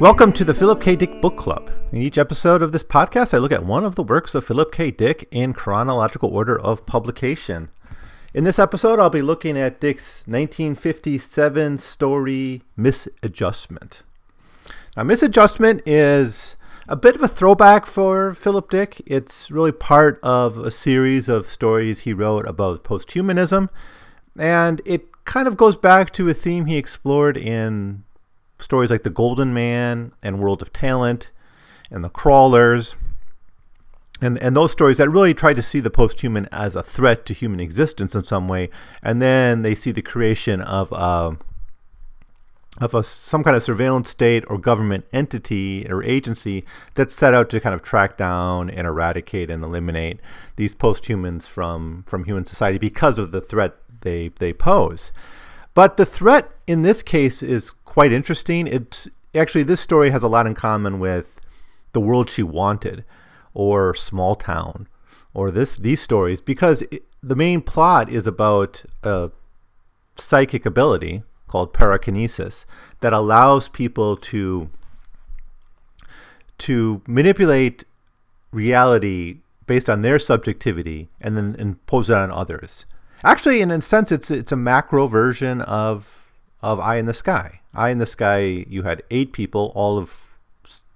Welcome to the Philip K. Dick Book Club. In each episode of this podcast, I look at one of the works of Philip K. Dick in chronological order of publication. In this episode, I'll be looking at Dick's 1957 story Misadjustment. Now, Misadjustment is a bit of a throwback for Philip Dick. It's really part of a series of stories he wrote about posthumanism, and it kind of goes back to a theme he explored in stories like The Golden Man and World of Talent and The Crawlers. And, and those stories that really try to see the posthuman as a threat to human existence in some way, and then they see the creation of a, of a some kind of surveillance state or government entity or agency that's set out to kind of track down and eradicate and eliminate these posthumans from from human society because of the threat they they pose. But the threat in this case is quite interesting. It's actually this story has a lot in common with the world she wanted, or Small Town, or this these stories because it, the main plot is about a psychic ability called parakinesis that allows people to to manipulate reality based on their subjectivity and then impose it on others. Actually, in a sense, it's it's a macro version of of Eye in the Sky. Eye in the Sky, you had eight people, all of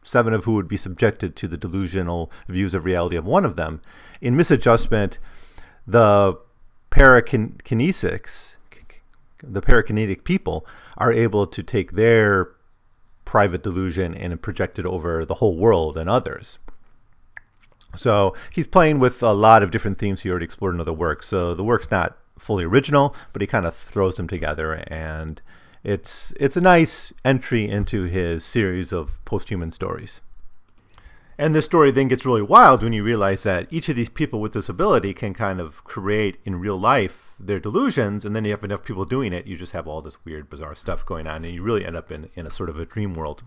seven of who would be subjected to the delusional views of reality of one of them. In Misadjustment, the parakinesics, the parakinetic people, are able to take their private delusion and project it over the whole world and others. So he's playing with a lot of different themes he already explored in other works. So the work's not fully original, but he kind of throws them together, and it's it's a nice entry into his series of posthuman stories. And this story then gets really wild when you realize that each of these people with this ability can kind of create in real life their delusions, and then you have enough people doing it, you just have all this weird, bizarre stuff going on, and you really end up in, in a sort of a dream world.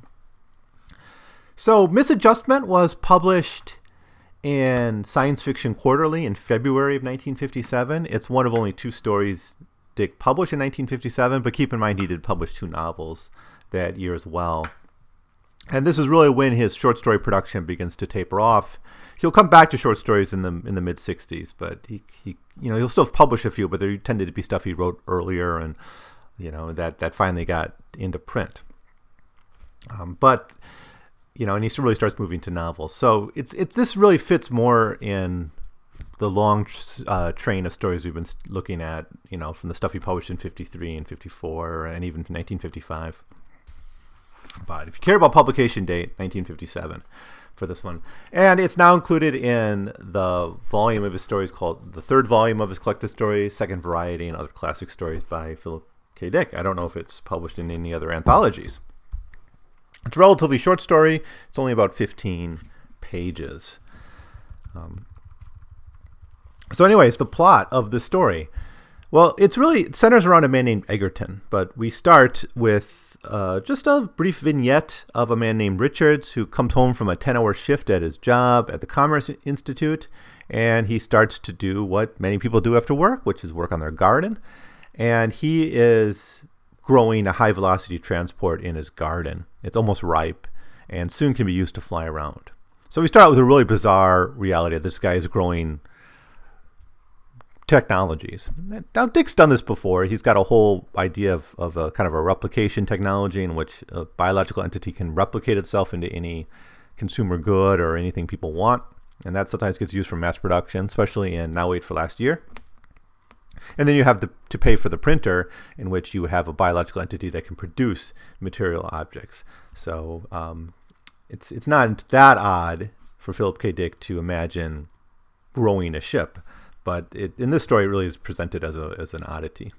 So, Misadjustment was published in Science Fiction Quarterly in February of 1957. It's one of only two stories Dick published in 1957, but keep in mind he did publish two novels that year as well. And this is really when his short story production begins to taper off. He'll come back to short stories in the in the mid 60s, but he, he you know he'll still publish a few, but there tended to be stuff he wrote earlier, and you know that that finally got into print. Um, but you know, and he really starts moving to novels. So it's it this really fits more in the long uh, train of stories we've been looking at. You know, from the stuff he published in '53 and '54, and even 1955. But if you care about publication date, 1957 for this one. And it's now included in the volume of his stories called the third volume of his collected stories, Second Variety, and Other Classic Stories by Philip K. Dick. I don't know if it's published in any other anthologies. It's a relatively short story. It's only about 15 pages. Um, so, anyways, the plot of the story. Well, it's really it centers around a man named Egerton, but we start with uh, just a brief vignette of a man named Richards who comes home from a 10 hour shift at his job at the Commerce Institute, and he starts to do what many people do after work, which is work on their garden. And he is growing a high velocity transport in his garden. It's almost ripe and soon can be used to fly around. So we start out with a really bizarre reality. This guy is growing technologies. Now, Dick's done this before. He's got a whole idea of, of a kind of a replication technology in which a biological entity can replicate itself into any consumer good or anything people want. And that sometimes gets used for mass production, especially in Now Wait for Last Year. And then you have the, to pay for the printer, in which you have a biological entity that can produce material objects. So um, it's it's not that odd for Philip K. Dick to imagine growing a ship, but it, in this story, it really is presented as a as an oddity,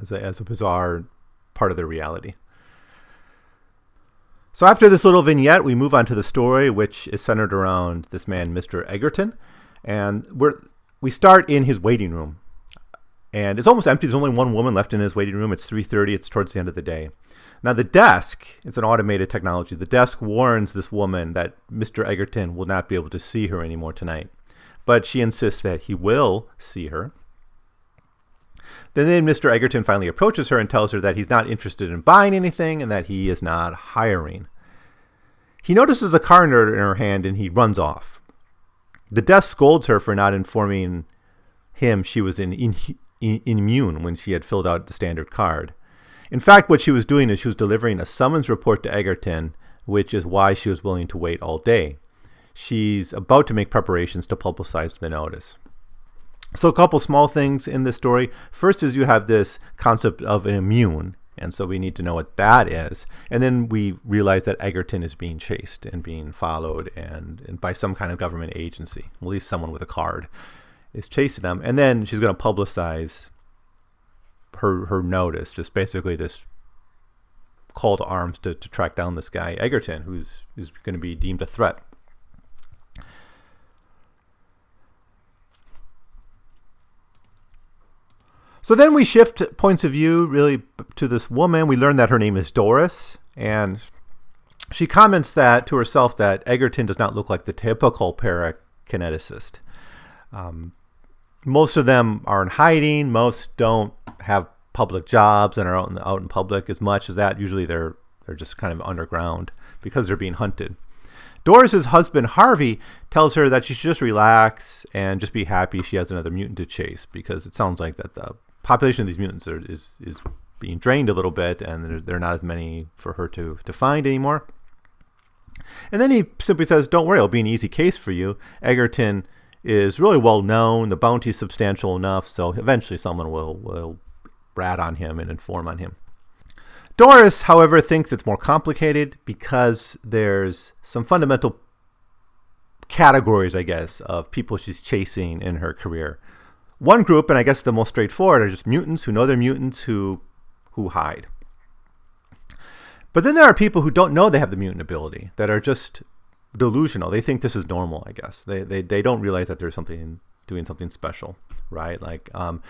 as a, as a bizarre part of the reality. So after this little vignette, we move on to the story, which is centered around this man, Mr. Egerton, and we're we start in his waiting room, and it's almost empty. There's only one woman left in his waiting room. It's 3:30. It's towards the end of the day. Now the desk, it's an automated technology. The desk warns this woman that Mr. Egerton will not be able to see her anymore tonight, but she insists that he will see her. Then, then Mr. Egerton finally approaches her and tells her that he's not interested in buying anything and that he is not hiring. He notices a card in her hand and he runs off. The desk scolds her for not informing him she was in, in, in, immune when she had filled out the standard card. In fact, what she was doing is she was delivering a summons report to Egerton, which is why she was willing to wait all day. She's about to make preparations to publicize the notice. So, a couple small things in this story. First is you have this concept of immune, and so we need to know what that is. And then we realize that Egerton is being chased and being followed and, and by some kind of government agency, at least someone with a card is chasing them. And then she's going to publicize her her notice, just basically this call to arms to, to track down this guy Egerton, who's who's going to be deemed a threat. So then we shift points of view really to this woman. We learn that her name is Doris, and she comments that to herself that Egerton does not look like the typical parakineticist. Um, most of them are in hiding. Most don't have public jobs and are out in, out in public as much as that. Usually they're they're just kind of underground because they're being hunted. Doris's husband Harvey tells her that she should just relax and just be happy she has another mutant to chase because it sounds like that the population of these mutants are, is is being drained a little bit, and there, there are not as many for her to to find anymore. And then he simply says, "Don't worry, it'll be an easy case for you." Egerton is really well known. The bounty is substantial enough, so eventually someone will will rat on him and inform on him. Doris, however, thinks it's more complicated because there's some fundamental categories, I guess, of people she's chasing in her career. One group, and I guess the most straightforward, are just mutants who know they're mutants who who hide. But then there are people who don't know they have the mutant ability that are just delusional. They think this is normal. I guess they they, they don't realize that there's something doing something special, right? Like, um,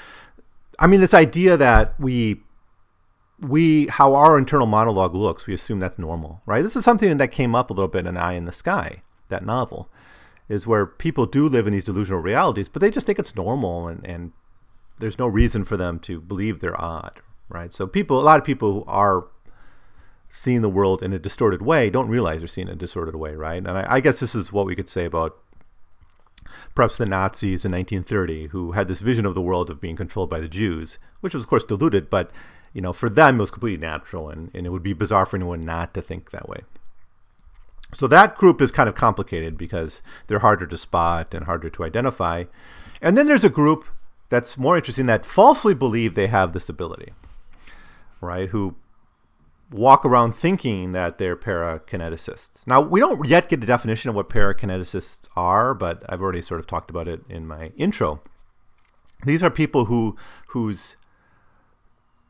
I mean, this idea that we we how our internal monologue looks, we assume that's normal, right? This is something that came up a little bit in Eye in the Sky, that novel is where people do live in these delusional realities, but they just think it's normal and, and there's no reason for them to believe they're odd, right? So people, a lot of people who are seeing the world in a distorted way don't realize they're seeing it in a distorted way, right? And I, I guess this is what we could say about perhaps the Nazis in 1930, who had this vision of the world of being controlled by the Jews, which was of course diluted, but you know, for them it was completely natural, and, and it would be bizarre for anyone not to think that way. So that group is kind of complicated because they're harder to spot and harder to identify. And then there's a group that's more interesting that falsely believe they have this ability, right? Who walk around thinking that they're parakineticists. Now, we don't yet get the definition of what parakineticists are, but I've already sort of talked about it in my intro. These are people who whose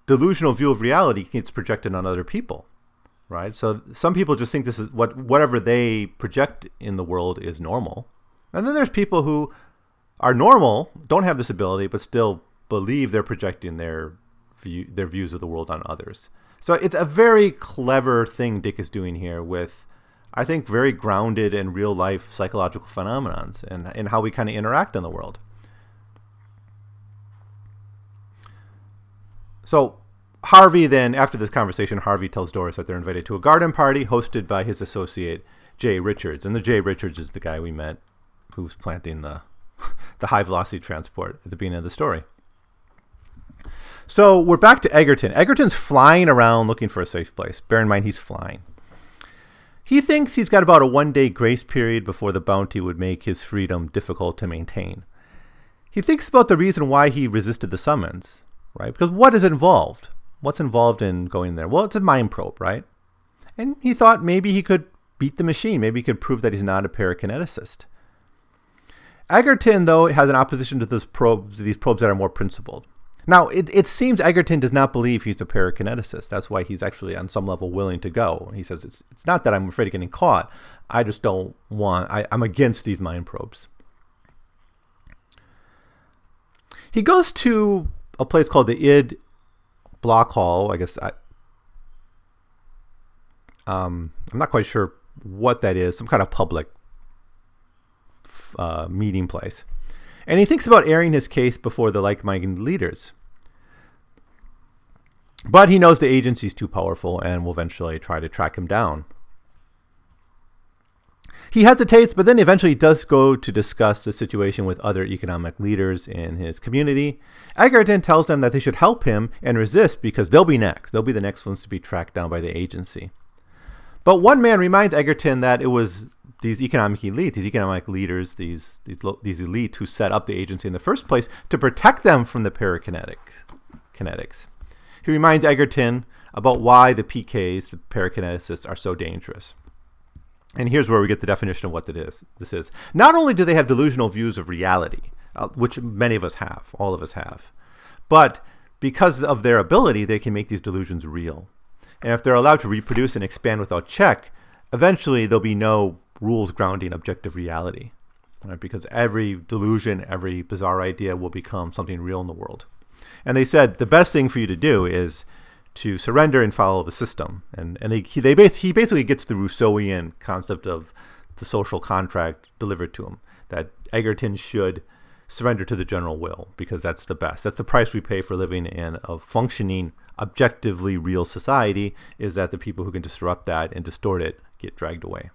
delusional view of reality gets projected on other people right? So some people just think this is what whatever they project in the world is normal, and then there's people who are normal, don't have this ability, but still believe they're projecting their view their views of the world on others. So it's a very clever thing Dick is doing here with. I think very grounded in real life psychological phenomenons and, and how we kind of interact in the world. So Harvey then, after this conversation, Harvey tells Doris that they're invited to a garden party hosted by his associate Jay Richards, and the Jay Richards is the guy we met who's planting the the high velocity transport at the beginning of the story. So we're back to Egerton. Egerton's flying around looking for a safe place. Bear in mind he's flying. He thinks he's got about a one day grace period before the bounty would make his freedom difficult to maintain. He thinks about the reason why he resisted the summons, right? Because what is involved? What's involved in going there? Well, it's a mind probe, right? And he thought maybe he could beat the machine. Maybe he could prove that he's not a parakineticist. Egerton, though, has an opposition to those probes, these probes that are more principled. Now, it, it seems Egerton does not believe he's a parakineticist. That's why he's actually, on some level, willing to go. He says, it's, it's not that I'm afraid of getting caught. I just don't want, I, I'm against these mind probes. He goes to a place called the Id Block Hall. I guess I, um, I'm not quite sure what that is. Some kind of public uh, meeting place. And he thinks about airing his case before the like minded leaders. But he knows the agency's too powerful and will eventually try to track him down. He hesitates, but then eventually does go to discuss the situation with other economic leaders in his community. Egerton tells them that they should help him and resist because they'll be next. They'll be the next ones to be tracked down by the agency. But one man reminds Egerton that it was these economic elites, these economic leaders, these these these elites who set up the agency in the first place to protect them from the parakinetics. Kinetics. He reminds Egerton about why the PKs, the parakineticists, are so dangerous. And here's where we get the definition of what that is. This is not only do they have delusional views of reality, uh, which many of us have, all of us have, but because of their ability, they can make these delusions real. And if they're allowed to reproduce and expand without check, eventually there'll be no rules grounding objective reality. Right? Because every delusion, every bizarre idea will become something real in the world. And they said the best thing for you to do is to surrender and follow the system. And and they he, they he basically gets the Rousseauian concept of the social contract delivered to him that Egerton should surrender to the general will because that's the best. That's the price we pay for living in a functioning, objectively real society is that the people who can disrupt that and distort it get dragged away.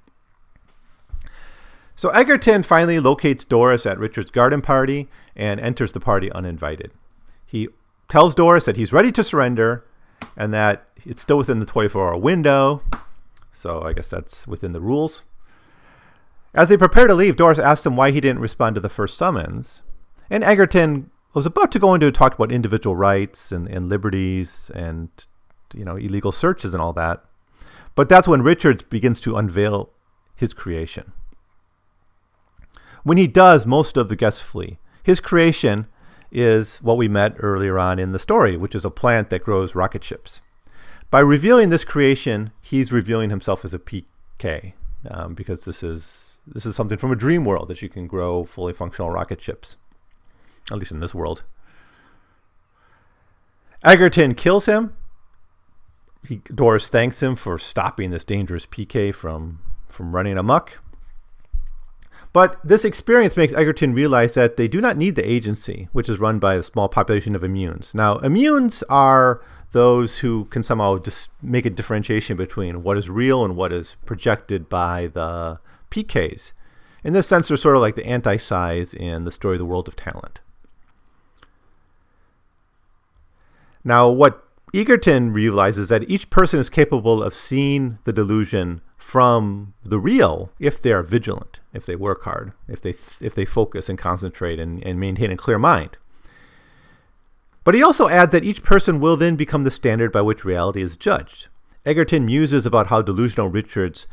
So Egerton finally locates Doris at Richard's garden party and enters the party uninvited. He tells Doris that he's ready to surrender and that it's still within the 24 hour window. So I guess that's within the rules. As they prepare to leave, Doris asks him why he didn't respond to the first summons. And Egerton was about to go into a talk about individual rights and, and liberties and you know illegal searches and all that. But that's when Richards begins to unveil his creation. When he does, most of the guests flee. His creation is what we met earlier on in the story, which is a plant that grows rocket ships. By revealing this creation, he's revealing himself as a PK, um, because this is this is something from a dream world that you can grow fully functional rocket ships, at least in this world. Egerton kills him. He, Doris thanks him for stopping this dangerous PK from from running amok. But this experience makes Egerton realize that they do not need the agency, which is run by a small population of immunes. Now, immunes are those who can somehow just make a differentiation between what is real and what is projected by the PKs. In this sense, they're sort of like the anti-psis in the story of the world of talent. Now, what Egerton realizes is that each person is capable of seeing the delusion from the real if they are vigilant, if they work hard, if they if they focus and concentrate and, and maintain a clear mind. But he also adds that each person will then become the standard by which reality is judged. Egerton muses about how delusional Richards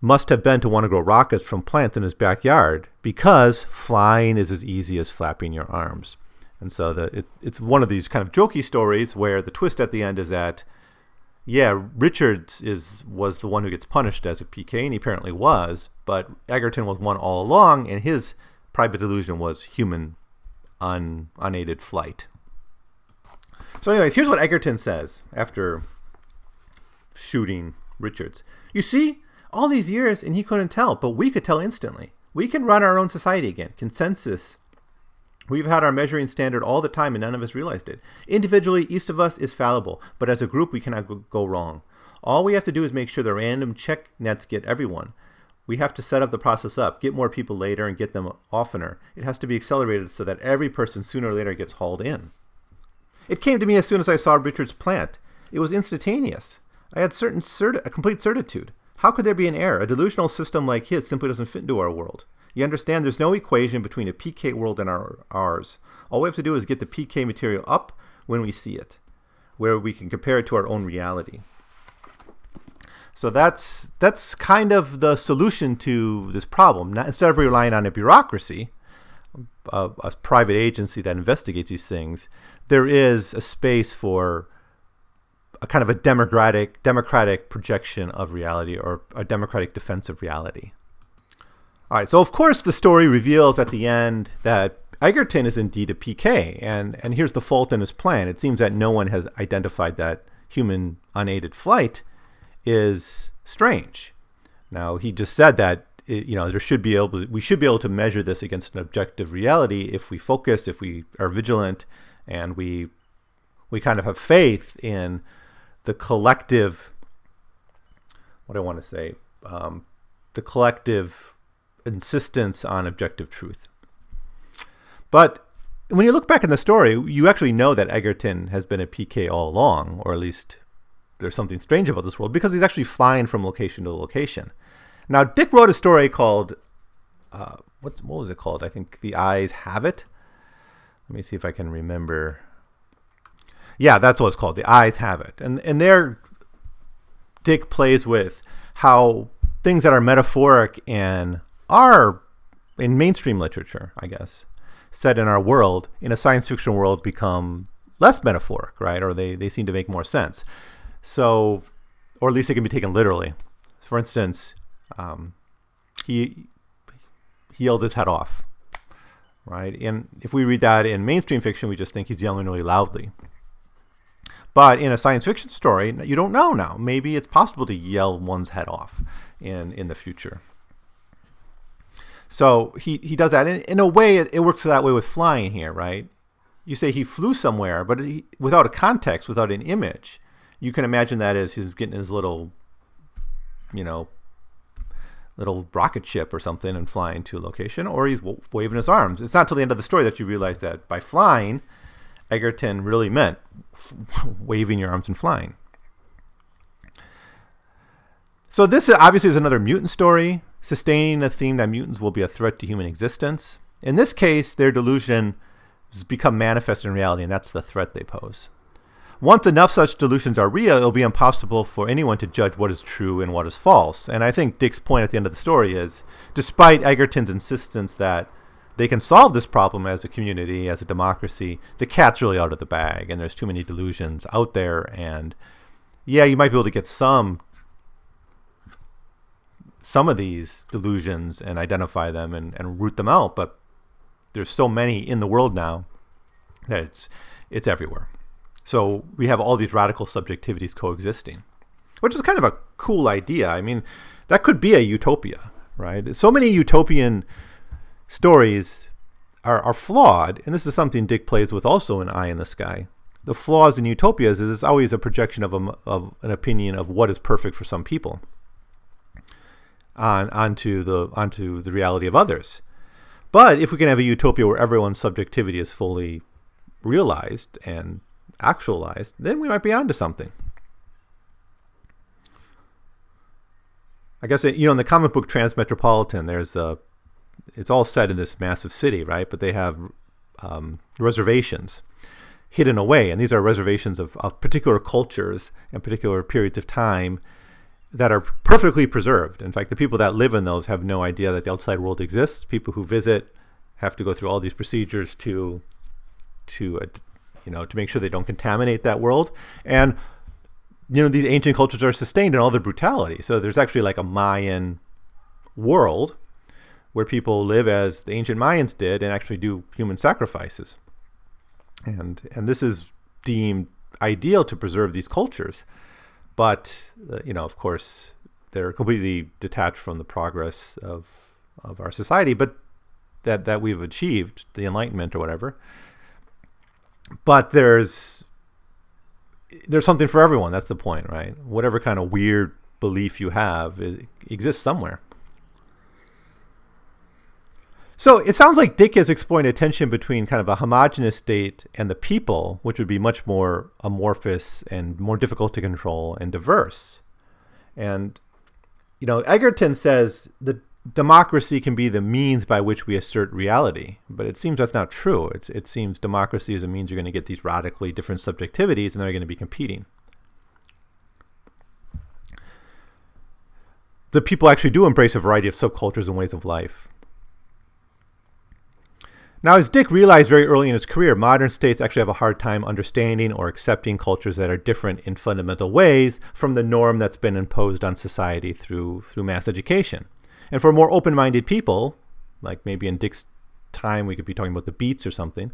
must have been to want to grow rockets from plants in his backyard because flying is as easy as flapping your arms. And so the, it, it's one of these kind of jokey stories where the twist at the end is that yeah, Richards is was the one who gets punished as a PK, and he apparently was. But Egerton was one all along, and his private delusion was human, un, unaided flight. So, anyways, here's what Egerton says after shooting Richards. You see, all these years, and he couldn't tell, but we could tell instantly. We can run our own society again. Consensus We've had our measuring standard all the time and none of us realized it. Individually, each of us is fallible, but as a group, we cannot go wrong. All we have to do is make sure the random check nets get everyone. We have to set up the process up, get more people later, and get them oftener. It has to be accelerated so that every person sooner or later gets hauled in. It came to me as soon as I saw Richard's plant. It was instantaneous. I had certain certi- a complete certitude. How could there be an error? A delusional system like his simply doesn't fit into our world. You understand there's no equation between a PK world and our, ours. All we have to do is get the PK material up when we see it, where we can compare it to our own reality. So that's that's kind of the solution to this problem. Instead of relying on a bureaucracy, a, a private agency that investigates these things, there is a space for a kind of a democratic democratic projection of reality or a democratic defense of reality. All right, so of course the story reveals at the end that Egerton is indeed a PK, and and here's the fault in his plan. It seems that no one has identified that human unaided flight is strange. Now he just said that it, you know there should be able to, we should be able to measure this against an objective reality if we focus, if we are vigilant, and we we kind of have faith in the collective. What do I want to say, um, the collective insistence on objective truth. But when you look back in the story, you actually know that Egerton has been a PK all along, or at least there's something strange about this world because he's actually flying from location to location. Now, Dick wrote a story called uh, what's what was it called? I think The Eyes Have It. Let me see if I can remember. Yeah, that's what it's called. The Eyes Have It, and and there, Dick plays with how things that are metaphoric and are in mainstream literature, I guess, set in our world in a science fiction world become less metaphoric, right? Or they, they seem to make more sense. So, or at least it can be taken literally. For instance, um, he he yelled his head off, right? And if we read that in mainstream fiction, we just think he's yelling really loudly. But in a science fiction story, you don't know now. Maybe it's possible to yell one's head off in in the future. So he, he does that. In, in a way, it, it works that way with flying here, right? You say he flew somewhere, but he, without a context, without an image, you can imagine that as he's getting his little, you know, little rocket ship or something and flying to a location, or he's waving his arms. It's not till the end of the story that you realize that by flying, Egerton really meant f- waving your arms and flying. So this obviously is another mutant story, sustaining the theme that mutants will be a threat to human existence. In this case, their delusion has become manifest in reality, and that's the threat they pose. Once enough such delusions are real, it'll be impossible for anyone to judge what is true and what is false. And I think Dick's point at the end of the story is despite Egerton's insistence that they can solve this problem as a community, as a democracy, the cat's really out of the bag, and there's too many delusions out there. And yeah, you might be able to get some some of these delusions and identify them and, and root them out, but there's so many in the world now that it's it's everywhere. So we have all these radical subjectivities coexisting, which is kind of a cool idea. I mean, that could be a utopia, right? So many utopian stories are, are flawed, and this is something Dick plays with also in Eye in the Sky. The flaws in utopias is it's always a projection of, a, of an opinion of what is perfect for some people on onto the onto the reality of others. But if we can have a utopia where everyone's subjectivity is fully realized and actualized, then we might be onto something. I guess you know in the comic book Transmetropolitan, there's a it's all set in this massive city, right? But they have um, reservations hidden away, and these are reservations of, of particular cultures and particular periods of time that are perfectly preserved. In fact, the people that live in those have no idea that the outside world exists. People who visit have to go through all these procedures to to uh, you know to make sure they don't contaminate that world and you know these ancient cultures are sustained in all their brutality so there's actually like a mayan world where people live as the ancient mayans did and actually do human sacrifices and and this is deemed ideal to preserve these cultures but uh, you know of course they're completely detached from the progress of of our society but that that we've achieved the enlightenment or whatever but there's there's something for everyone. That's the point, right? Whatever kind of weird belief you have exists somewhere. So it sounds like Dick is exploring a tension between kind of a homogenous state and the people, which would be much more amorphous and more difficult to control and diverse. And you know, Egerton says the democracy can be the means by which we assert reality. But it seems that's not true. It's, it seems democracy is a means you're going to get these radically different subjectivities and they're going to be competing. The people actually do embrace a variety of subcultures and ways of life. Now, as Dick realized very early in his career, modern states actually have a hard time understanding or accepting cultures that are different in fundamental ways from the norm that's been imposed on society through through mass education. And for more open-minded people, like maybe in Dick's time we could be talking about the Beats or something,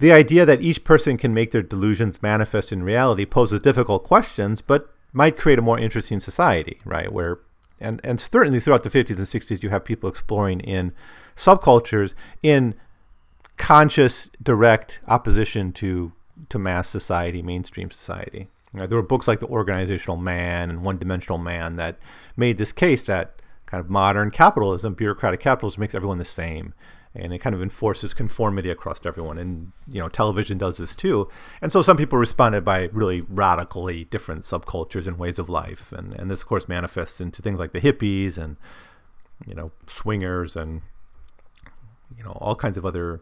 the idea that each person can make their delusions manifest in reality poses difficult questions, but might create a more interesting society, right? Where and and certainly throughout the 50s and 60s you have people exploring in subcultures in conscious direct opposition to to mass society mainstream society. Right? there were books like the organizational man and one dimensional man that made this case that kind of modern capitalism bureaucratic capitalism makes everyone the same. And it kind of enforces conformity across everyone. And you know television does this too. And so some people responded by really radically different subcultures and ways of life. And and this of course manifests into things like the hippies and you know swingers and you know all kinds of other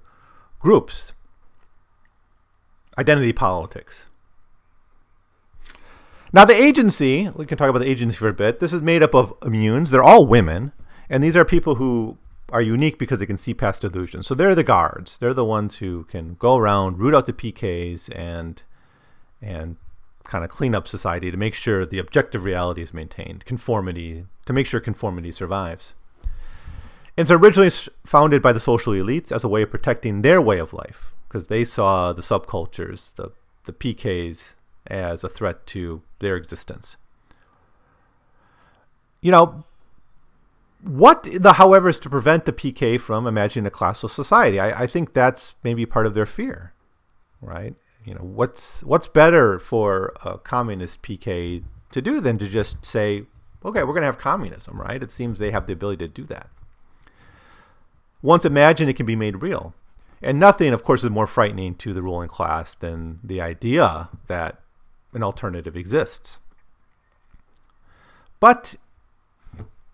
groups identity politics now the agency we can talk about the agency for a bit this is made up of immunes they're all women and these are people who are unique because they can see past illusions. So they're the guards. They're the ones who can go around, root out the PKs, and and kind of clean up society to make sure the objective reality is maintained, conformity to make sure conformity survives. It's originally founded by the social elites as a way of protecting their way of life because they saw the subcultures, the the PKs, as a threat to their existence. You know, what the however is to prevent the PK from imagining a classless society. I, I think that's maybe part of their fear, right? You know, what's what's better for a communist PK to do than to just say, okay, we're going to have communism, right? It seems they have the ability to do that. Once imagined, it can be made real. And nothing, of course, is more frightening to the ruling class than the idea that an alternative exists. But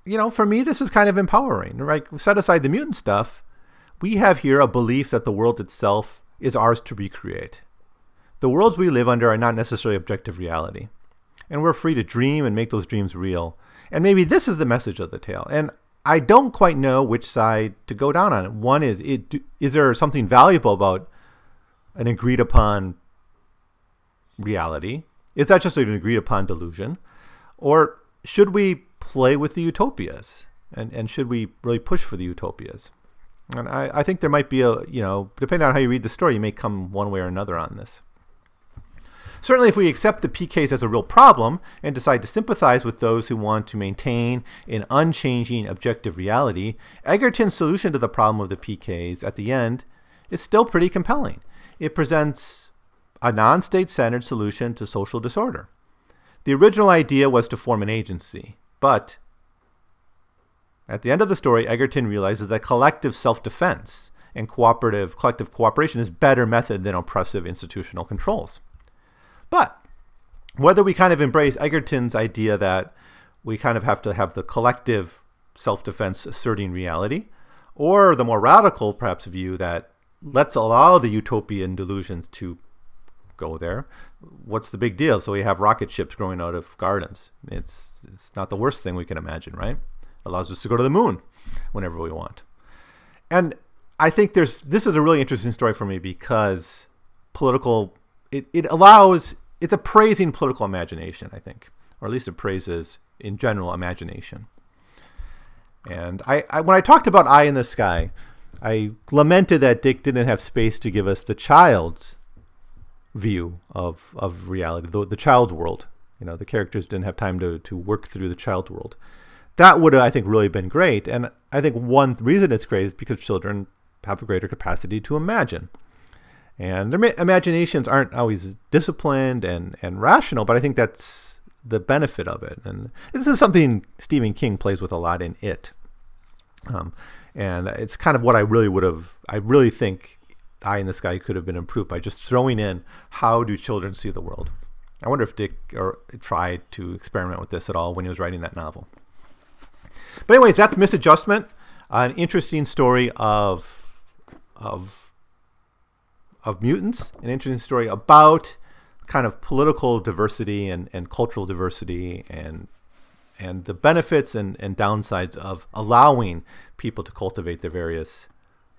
you know, for me, this is kind of empowering, right? Set aside the mutant stuff. We have here a belief that the world itself is ours to recreate. The worlds we live under are not necessarily objective reality. And we're free to dream and make those dreams real. And maybe this is the message of the tale. And I don't quite know which side to go down on. it. One is, it, is there something valuable about an agreed upon reality? Is that just an agreed upon delusion? Or should we play with the utopias? And, and should we really push for the utopias? And I, I think there might be a, you know, depending on how you read the story, you may come one way or another on this. Certainly, if we accept the PKs as a real problem and decide to sympathize with those who want to maintain an unchanging objective reality, Egerton's solution to the problem of the PKs at the end is still pretty compelling. It presents a non state centered solution to social disorder. The original idea was to form an agency, but at the end of the story, Egerton realizes that collective self defense and cooperative collective cooperation is a better method than oppressive institutional controls. But whether we kind of embrace Egerton's idea that we kind of have to have the collective self defense asserting reality, or the more radical, perhaps, view that let's allow the utopian delusions to go there. What's the big deal? So we have rocket ships growing out of gardens. It's it's not the worst thing we can imagine, right? Allows us to go to the moon whenever we want. And I think there's this is a really interesting story for me because political it, it allows it's a praising political imagination, I think. Or at least it praises in general imagination. And I, I when I talked about Eye in the Sky, I lamented that Dick didn't have space to give us the child's view of of reality, the, the child's world. You know, the characters didn't have time to to work through the child's world. That would I think, really been great. And I think one reason it's great is because children have a greater capacity to imagine. And their imaginations aren't always disciplined and, and rational, but I think that's the benefit of it. And this is something Stephen King plays with a lot in It. Um, and it's kind of what I really would have, I really think Eye in the Sky could have been improved by just throwing in how do children see the world. I wonder if Dick or tried to experiment with this at all when he was writing that novel. But anyways, that's Misadjustment, an interesting story of of of mutants, an interesting story about kind of political diversity and, and cultural diversity and and the benefits and, and downsides of allowing people to cultivate their various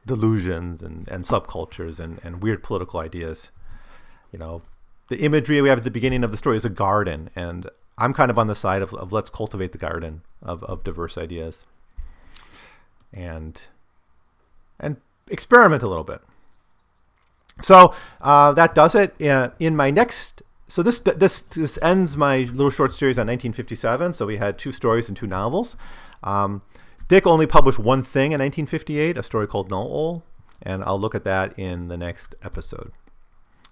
delusions and, and subcultures and, and weird political ideas. You know, the imagery we have at the beginning of the story is a garden, and I'm kind of on the side of, of let's cultivate the garden of, of diverse ideas and and experiment a little bit. So uh, that does it. Uh, in my next, so this this this ends my little short series on 1957. So we had two stories and two novels. Um, Dick only published one thing in 1958, a story called Null-O, and I'll look at that in the next episode.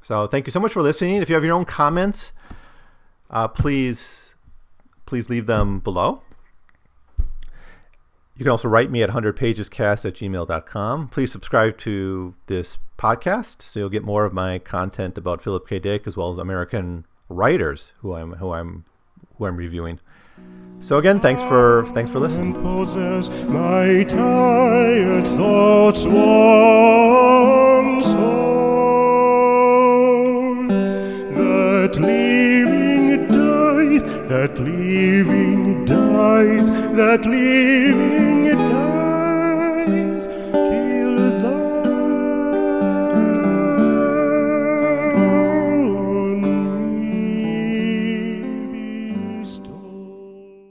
So thank you so much for listening. If you have your own comments, uh, please please leave them below. You can also write me at 100pagescast at gmail.com. Please subscribe to this podcast so you'll get more of my content about Philip K. Dick as well as American writers who I'm who I'm who I'm reviewing. So again, thanks for thanks for listening. my tired thoughts once. That dies, that dies, that